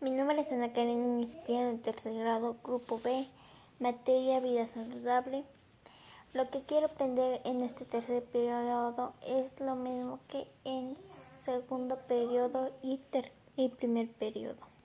Mi nombre es Ana Karen Inspira del tercer grado, grupo B, materia vida saludable. Lo que quiero aprender en este tercer periodo es lo mismo que en segundo periodo y, y primer periodo.